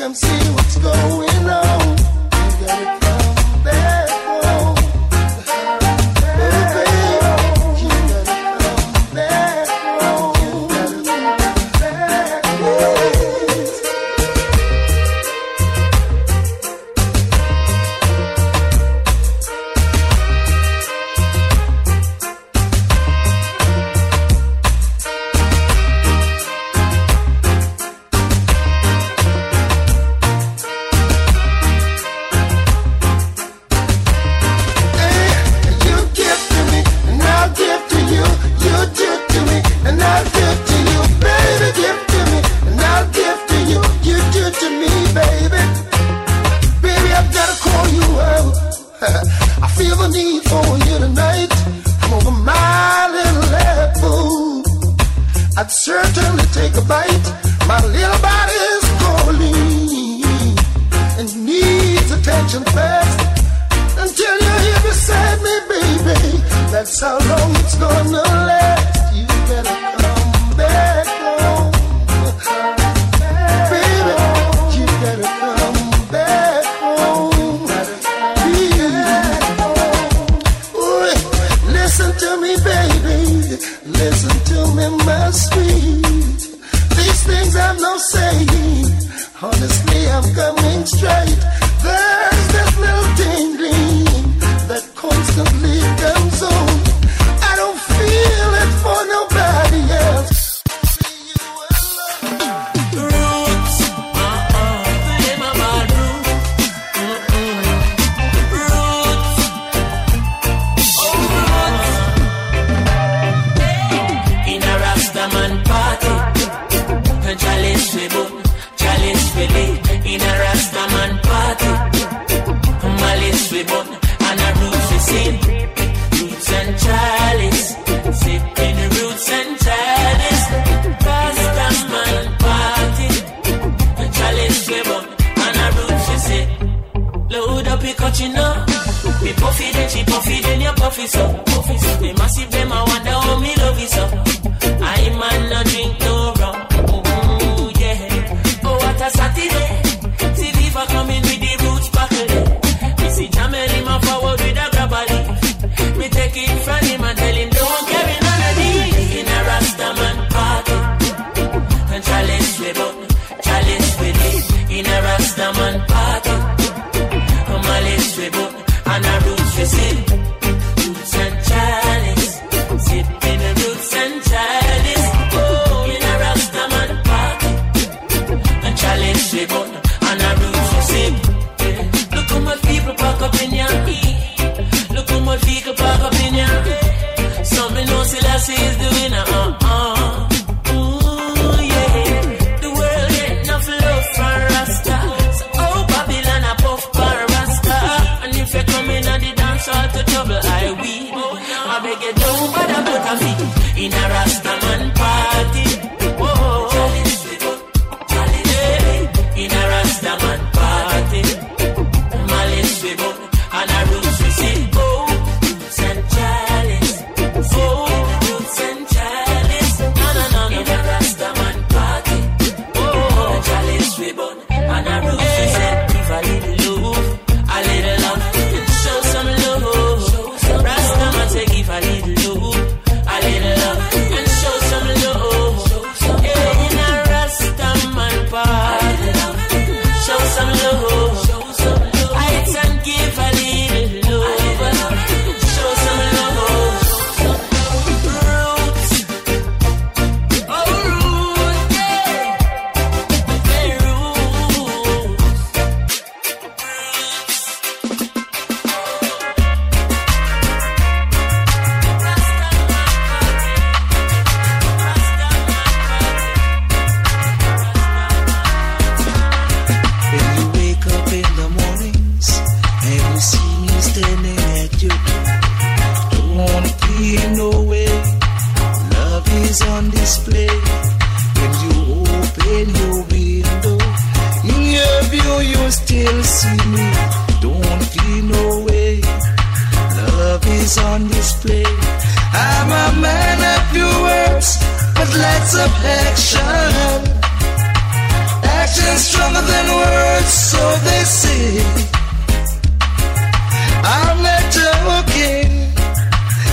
come see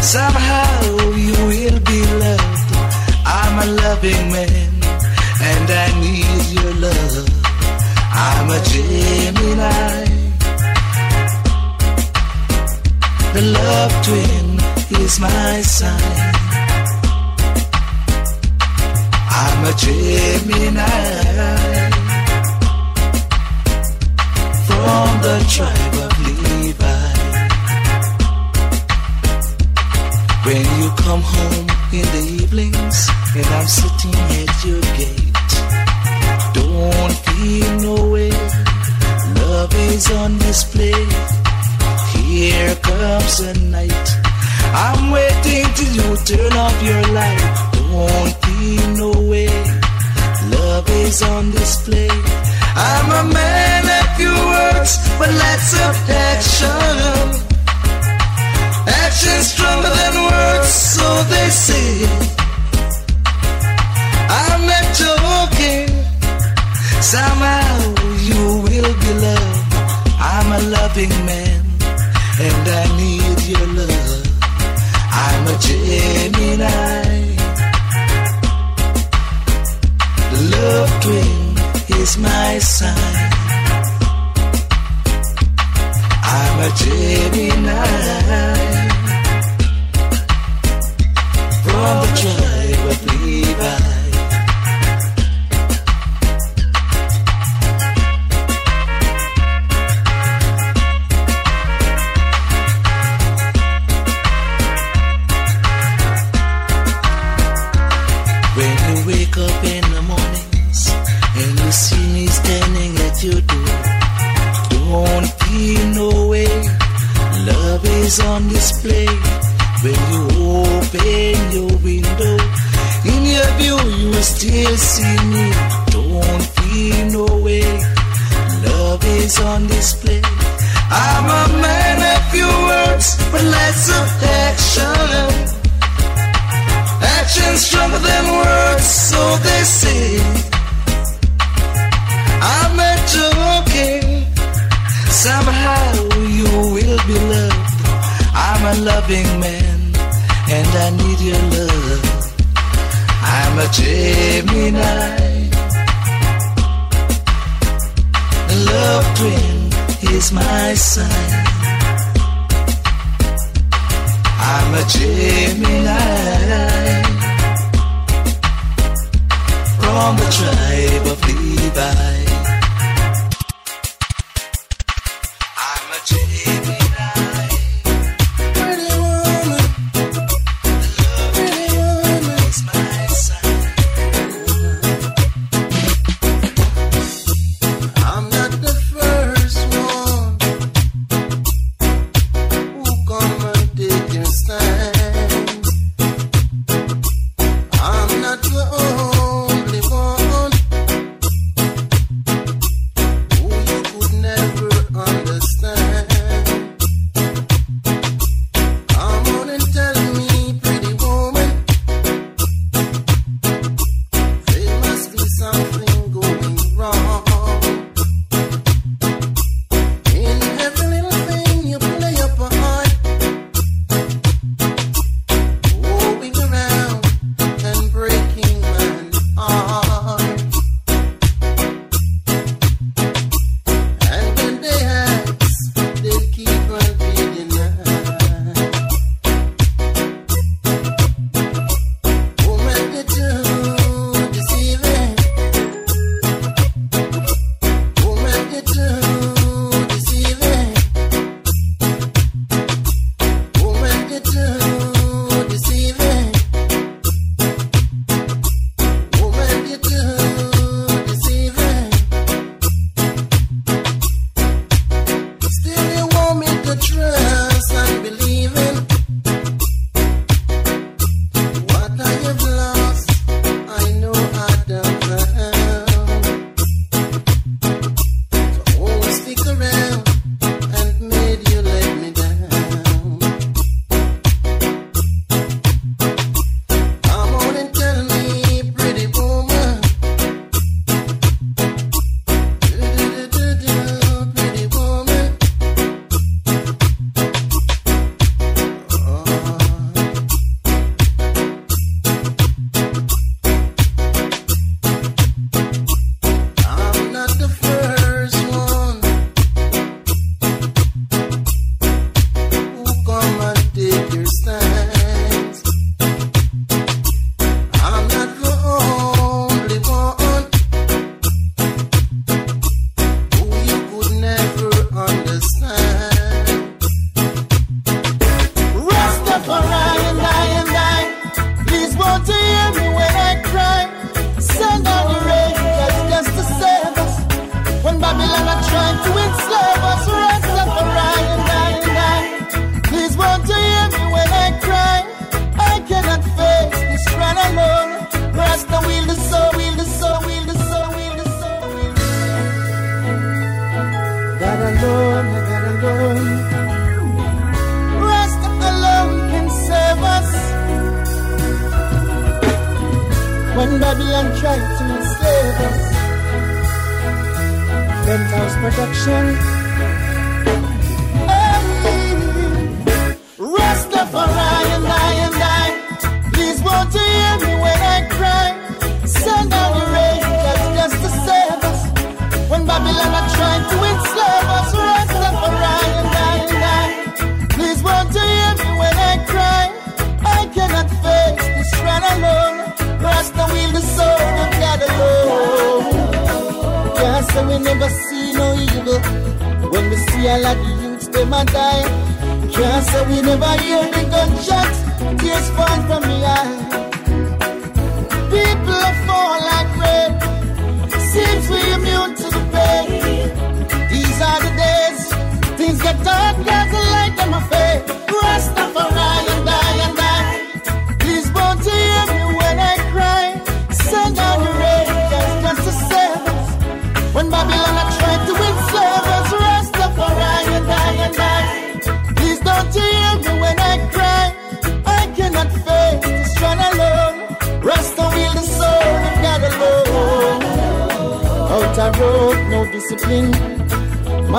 Somehow you will be loved. I'm a loving man, and I need your love. I'm a Gemini. The love twin is my sign. I'm a Gemini from the tribe of come home in the evenings and I'm sitting at your gate. Don't feel no way, love is on display. Here comes the night. I'm waiting till you turn off your light. Don't feel no way, love is on display. I'm a man of few words, but lots of action. Action stronger than words so they say. I'm not joking. Somehow you will be loved. I'm a loving man, and I need your love. I'm a Gemini. The love twin is my sign. I'm a Gemini of the tribe of Levi.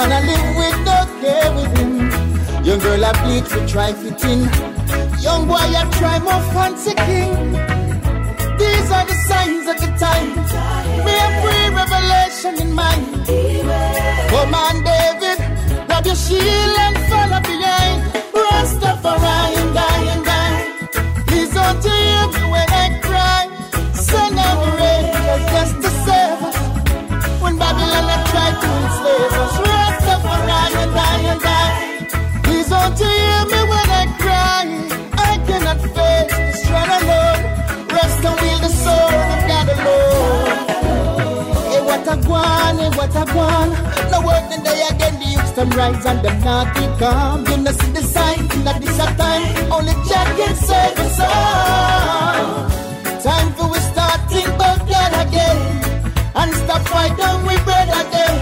I live with no care with him. Young girl, I bleed for try fitting. Young boy, I try more fancy king. These are the signs of the time. Me a free revelation in mind. Come on, David, grab your shield and follow behind. Hey, what a guan, hey, what a guan. No working day again, the youths them rise and them not be calm. You know see the sign, a this a time. Only Jah can save us all. Time for we start think about God again. And stop fighting with bread again.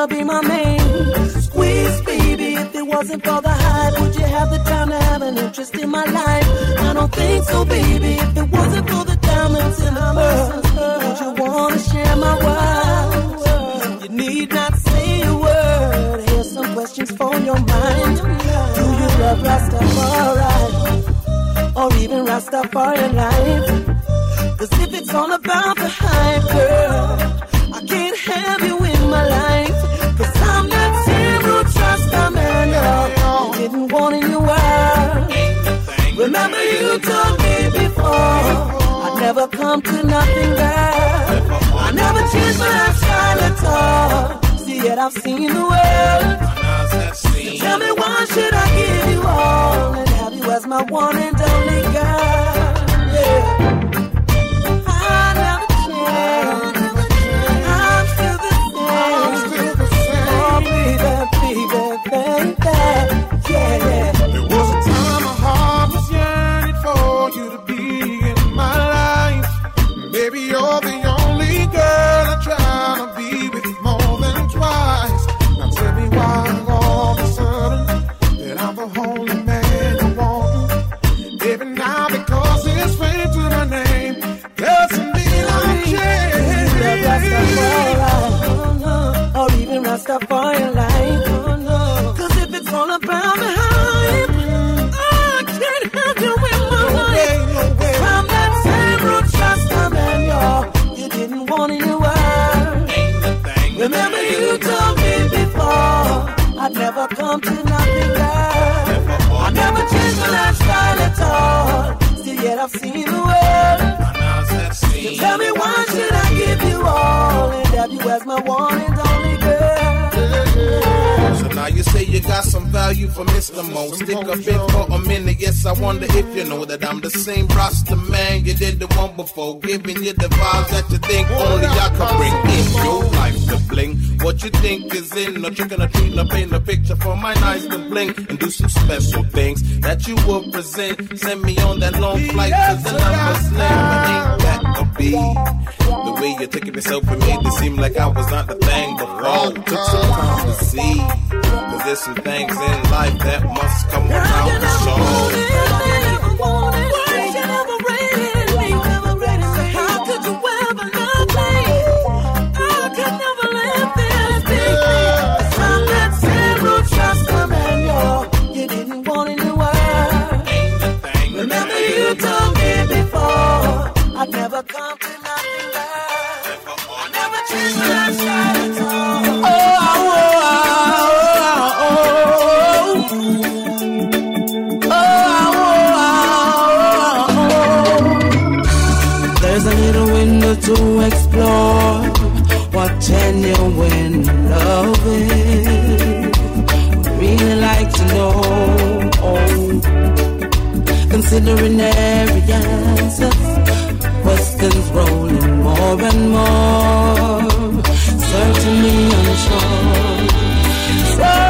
Wanna be my main? Squeeze, baby, if it wasn't for the hype, would you have the time to have an interest in my life? I don't think so, baby. If it wasn't for the diamonds in the world, would you wanna share my world? You need not say a word. Here's some questions for your mind. Do you love Rastafari? Or even Rastafari life? Cause if it's all about the hype, girl, I can't have you in my life. Didn't want in your world. Remember you told me before, I'd never come to nothing, girl. I never changed my lifestyle at all. See, yet I've seen the world. So tell me why should I give you all and have you as my one and only girl? Baby, now because it's fame to my name, doesn't mean I'm changed. Or even Rastafari life. Cause if it's all about the hype, I can't have you in my life. I'm that same root Rasta man, y'all. You didn't want in your world. Remember you told me before I'd never come to nothing, girl. My lifestyle at all. Still yet I've seen the world. So tell me why should I give you all and have you as my one you say you got some value for Mr. Mo. Stick a bit for a minute. Yes, I wonder if you know that I'm the same Rasta man you did the one before. Giving you the vibes that you think only I can bring in your life to bling. What you think is in, no trick or treat, no paint a picture for my eyes to blink and do some special things that you will present. Send me on that long flight to the number slam. A be? The way you're taking yourself and made it seem like I was not the thing before. Took some time to see. Cause there's some things in life that must come around to show. to explore what genuine love is. Would really like to know. Oh, considering every answer, questions rolling more and more. Certainly unsure. So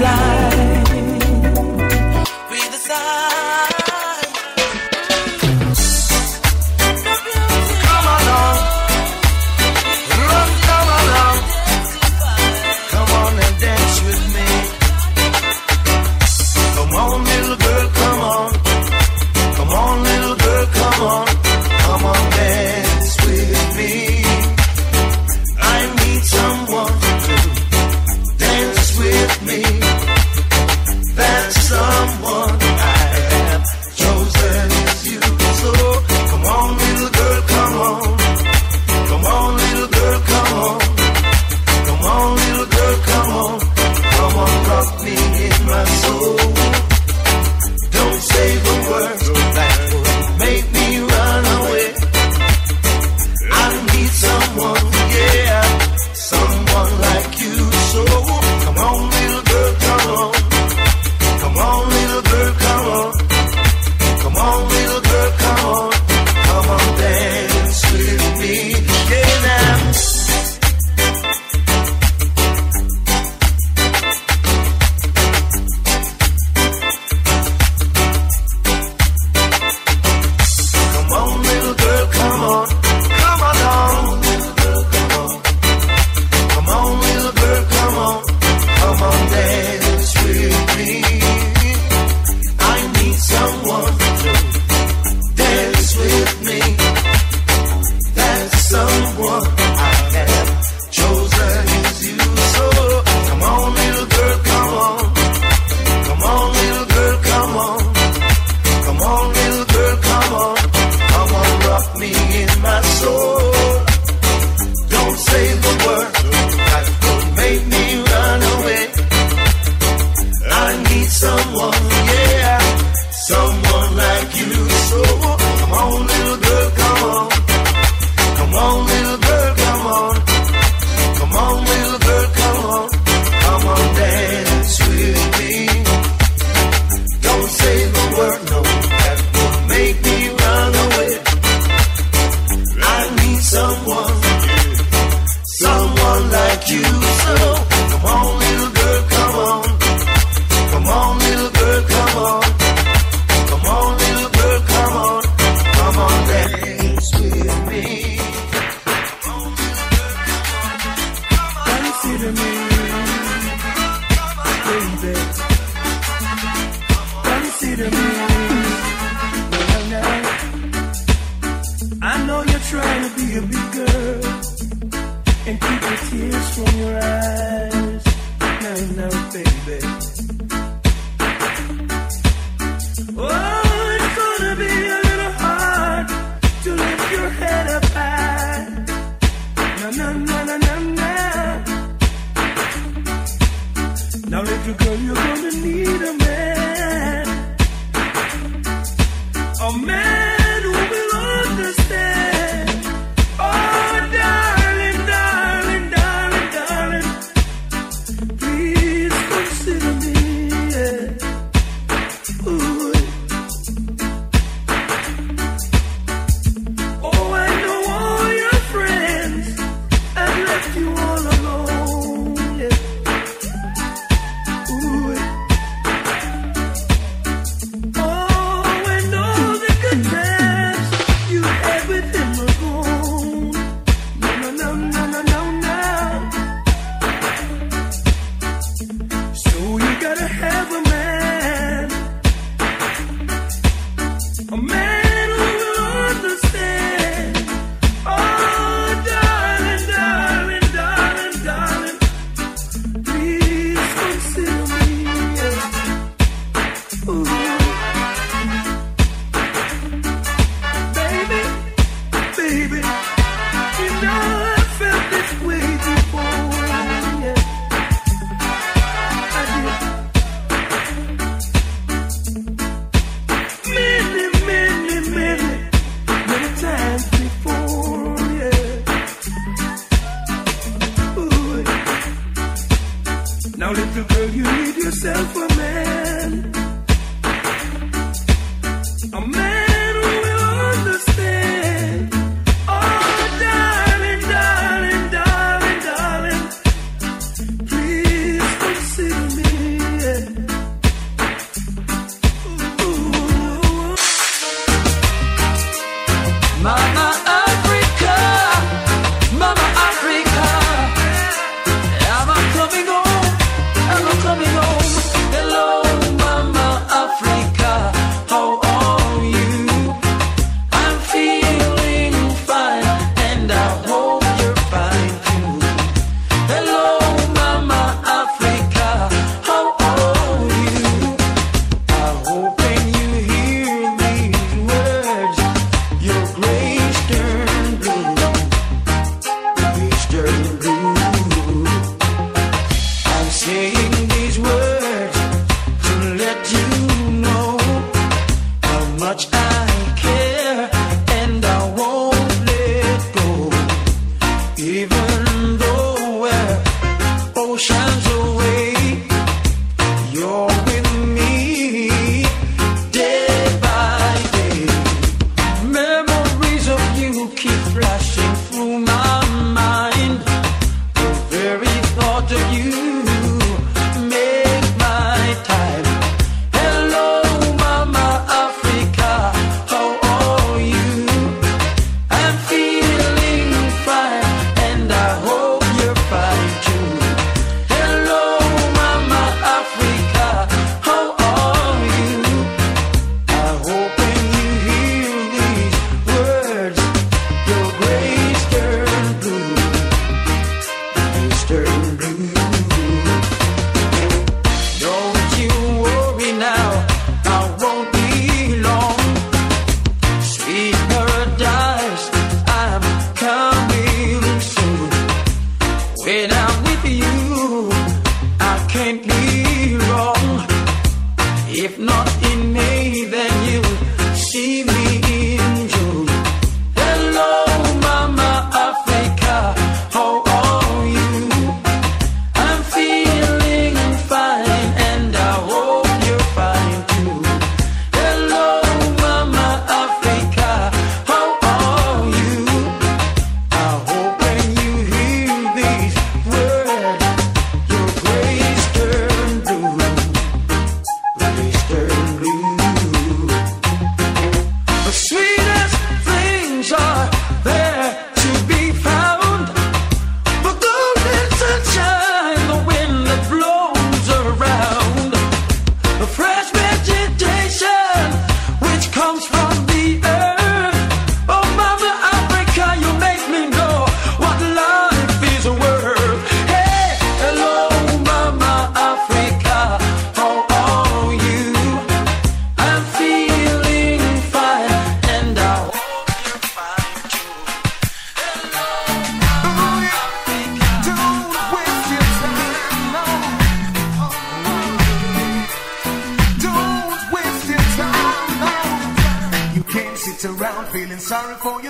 light. and keep the tears from your eyes. now, now, baby. Oh, it's gonna be a little hard to lift your head up high. No, no, no, no, no, no. Now, little girl, you're gonna need a man. A man.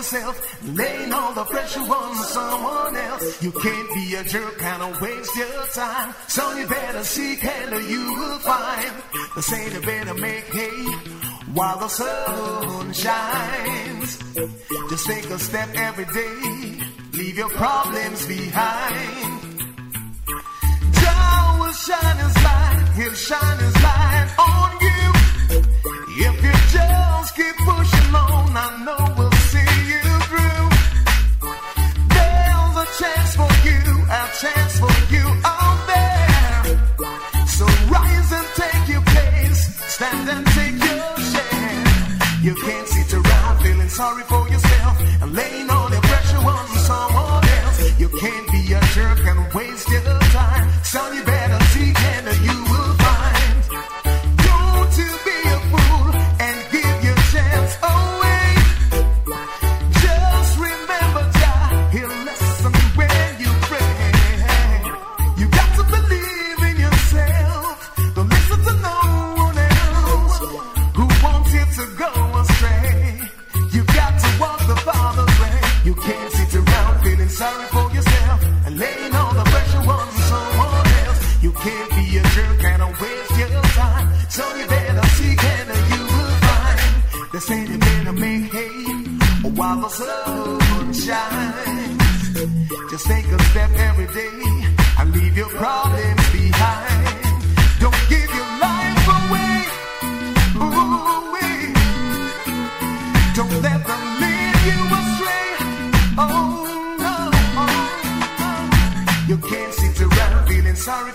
yourself, laying all the pressure on someone else. You can't be a jerk, kind of waste your time. So you better seek help, you will find. The say you better make hay while the sun shines. Just take a step every day, leave your problems behind. Jah will shine his light, he'll shine his light on you. If you just keep pushing on, I know sorry for Don't waste your time. So you better you will find. They say you better make while the sun shines. Just take a step every day and leave your problems behind. Don't give your life away. Ooh. Don't let them lead you astray. Oh, no. Oh, you can't sit around feeling sorry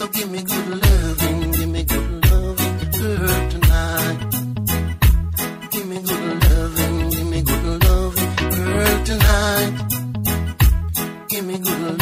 So give me good loving, give me good loving, girl tonight. Give me good loving, give me good loving, girl tonight. Give me good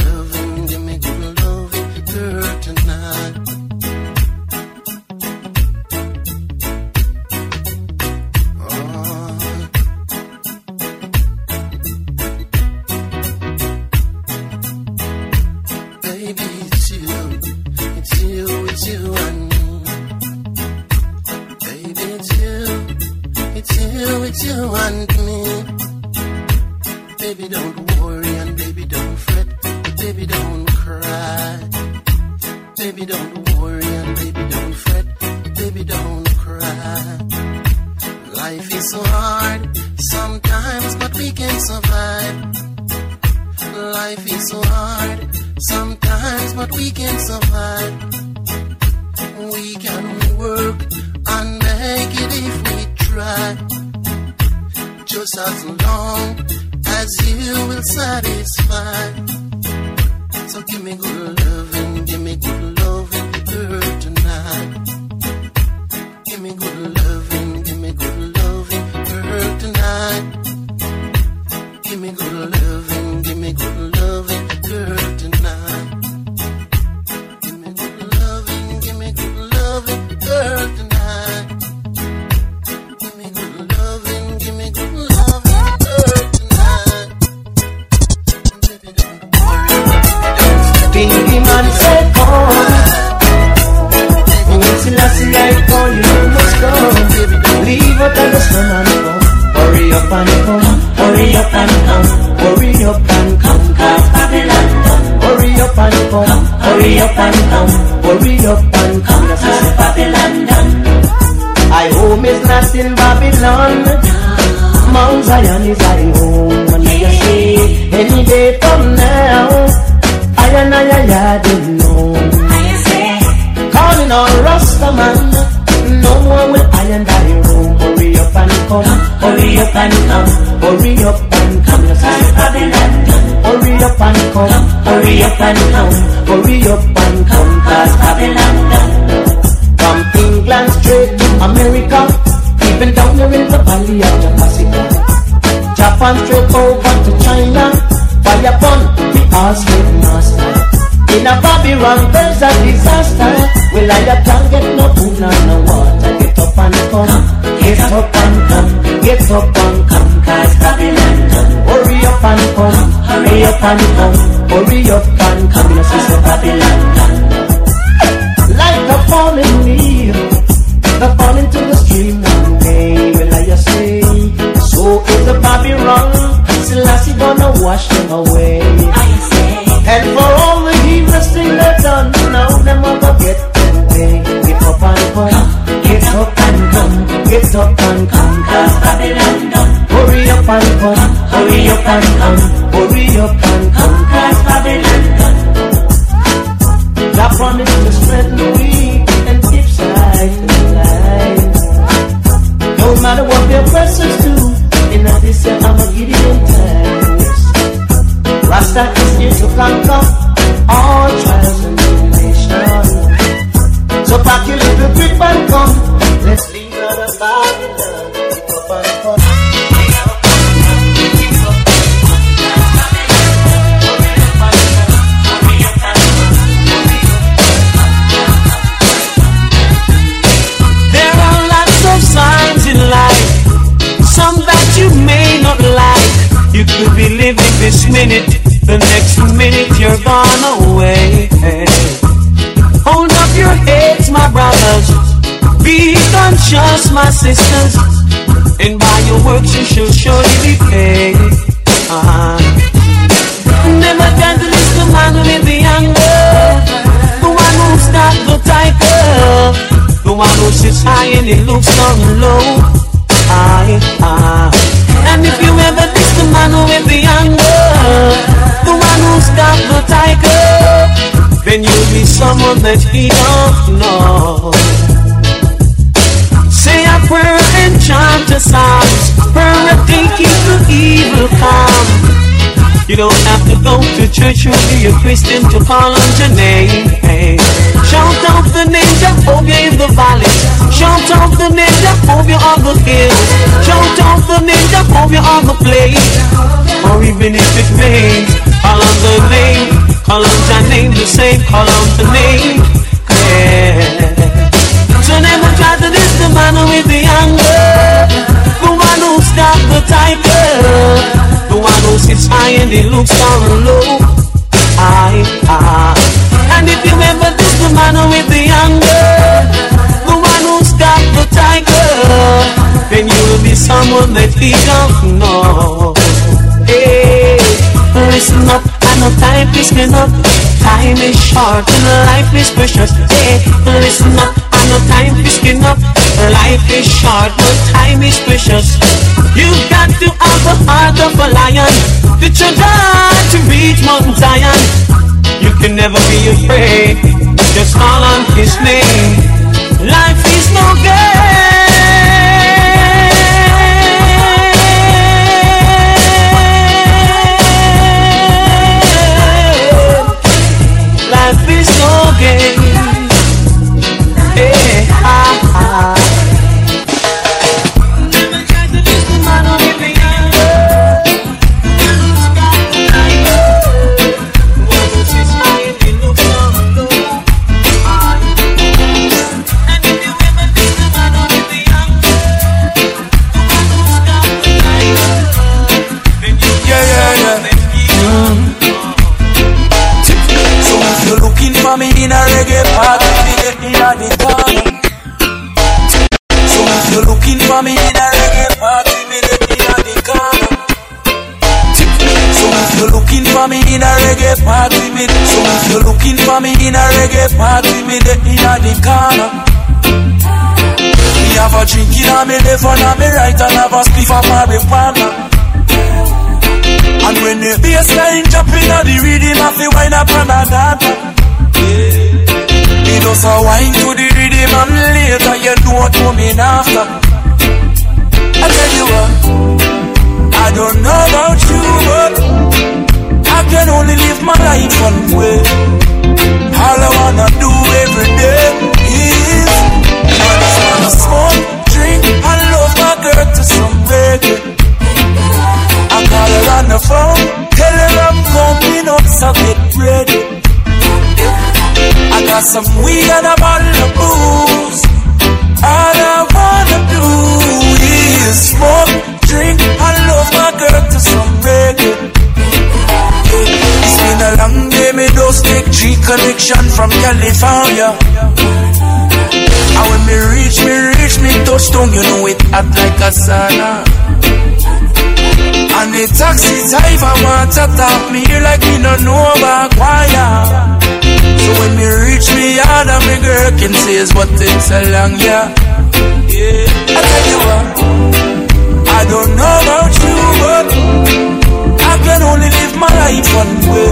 and come. Hurry up and come. Cause Babylon done. I home is not in Babylon. Mount Zion is I home. And I say, any day from now, I and I, I, I don't know. Calling on Rastaman, no more will I and I roam. Hurry up and come, hurry up and come, hurry up and come. Yes, I Babylon. Hurry up and come, hurry up and come, hurry up and come. Cause Babylon. From England straight to America, even down there in the valley of the Pacific. Japan straight over to China, fire upon the slave master. In a Babylon there's a disaster. Well, I can't get no food nor no water. Get up and come, get up and come, get up and come. Cause Babylon done. Hurry up and come, hurry up and come, hurry up and come. It's a Babylon done. Like a falling leaf, the fall into the stream one day. Well, I say, so is the Babylon. Selassie gonna wash them away. And for all the heathens thing they've done, now them gonna get them way. Get up and come, get up and come, get up and come. Cause Babylon done. Hurry up and come, hurry up and come, hurry up and come. Cause Babylon sisters. And by your works you shall surely be paid. Uh-huh. Never can to list the man with the anger. The one who starts the tiger. The one who sits high and he looks down low. Aye, ah. And if you ever diss the man with the anger, the one who stopped the tiger, then you'll be someone that he don't know. A psalm. Prayer can keep the evil calm. You don't have to go to church or be a Christian to call on your name. Hey. Shout out the name Jehovah in the valley. Shout out the name Jehovah on the hill. Shout out the name Jehovah on the he don't know. Hey, listen up, I know time is enough. Time is short and life is precious. Hey, listen up, I know time is enough. Life is short, but time is precious. You've got to have the heart of a lion. The try to reach Mount Zion. You can never be afraid. Just call on His name. Life is no game. Eh, so if you're looking for me in a reggae party, me So if you're looking for me in a reggae party, me lady on the corner. Me have a drink in a me left and a me right and have a spliff of marijuana. And when the bassline jumping on the rhythm, I feel wine up on a Me just a wine to the rhythm and later you know what coming after. I tell you what, I don't know about you, but I can only live my life one way. All I wanna do every day is wanna smoke, drink, and love my girl to some reggae. I call her on the phone, tell her I'm coming up, so get ready. I got some weed and a bottle of booze. Smoke, drink, and love my girl to some reggae. It's been a long day, me those take G connection from California. And when me reach, me reach, me touchdown, you know it hot like a sauna. And the taxi driver want to talk me like me no know about choir. So when me reach me yard and me girl can say what it's a long yeah. Yeah, I don't know about you, but I can only live my life one way.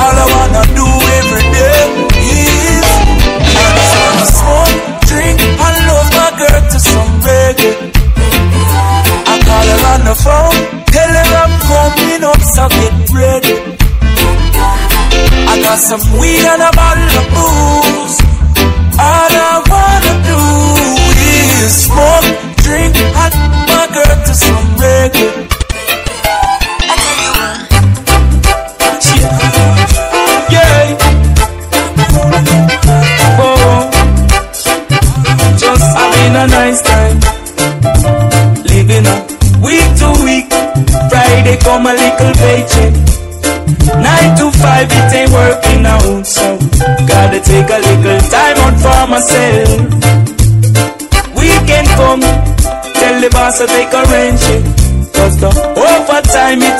All I wanna do every day is smoke, drink, and love my girl to some reggae. I call her on the phone, tell her I'm coming up, so get ready. I got some weed and a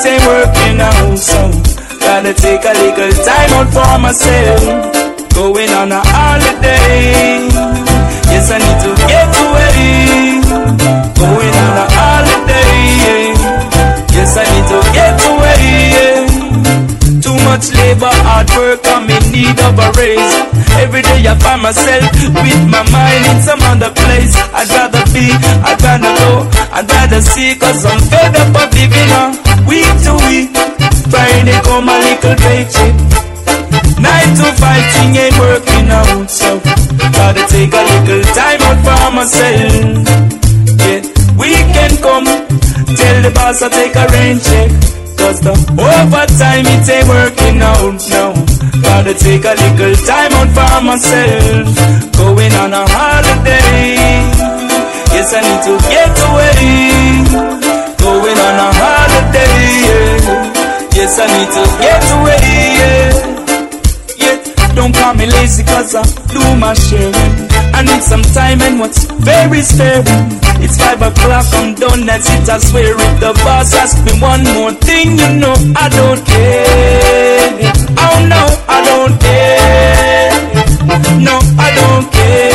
it ain't working out, so gotta take a little time out for myself. Going on a holiday, yes, I need to get away. Going on a holiday, yes, I need to get away. Too much labor, hard work, I'm in need of a raise. Every day I find myself with my mind in some other place. I'd rather be, I'd rather go, I'd rather see, cause I'm fed up of living on week to week. Friday come a little paycheck. Nine to five thing ain't working out, so gotta take a little time out for myself. Yeah, weekend come, tell the boss I take a rain check. Cause the overtime it ain't working out now. Gotta take a little time out for myself. Going on a holiday. Yes, I need to get away. Going on a holiday. I need to get away. Yeah. Yeah. Don't call me lazy cause I do my sharing. I need some time and what's very sparing. It's five o'clock, I'm done, that's it, I swear If the boss asks me one more thing, you know I don't care Oh no, I don't care No, I don't care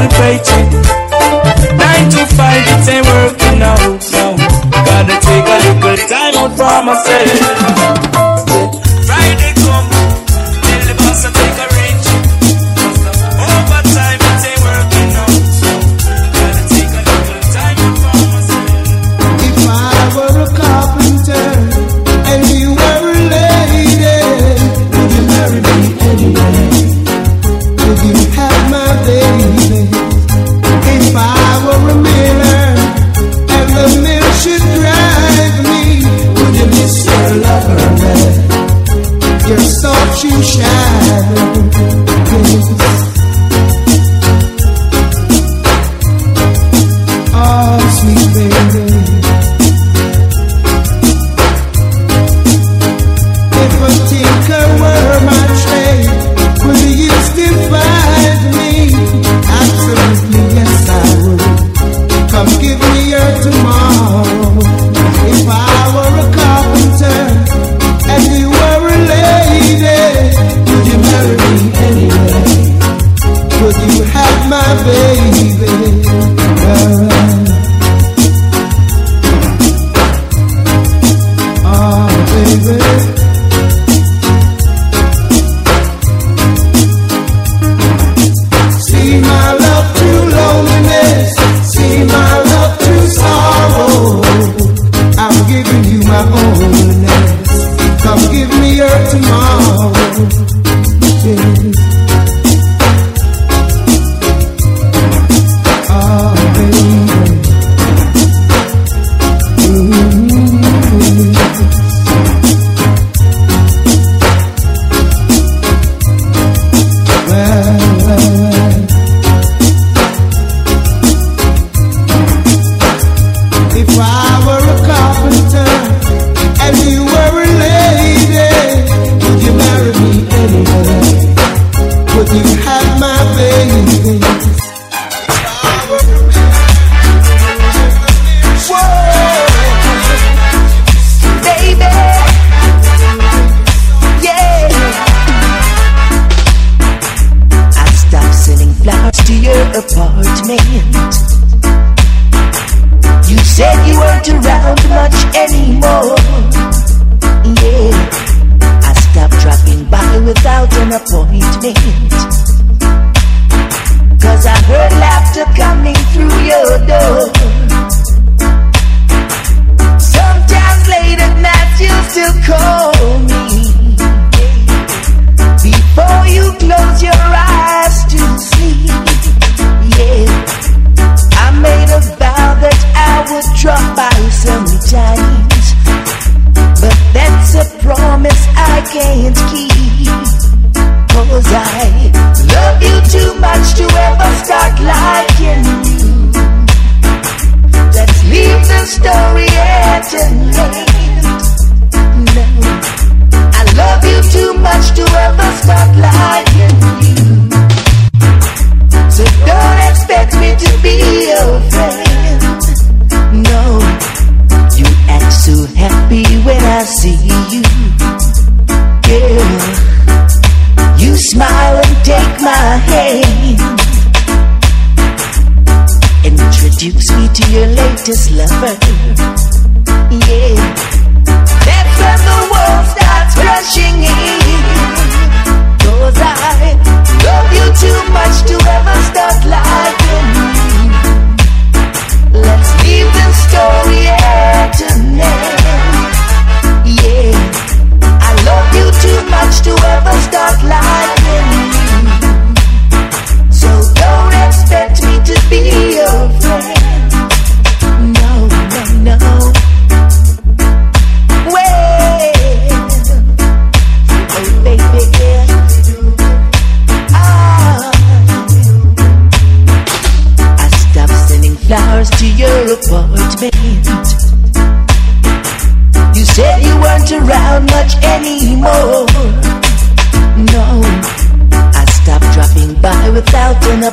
little paycheck Nine to five, it ain't working out, no. Gotta take a little time out for myself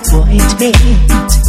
without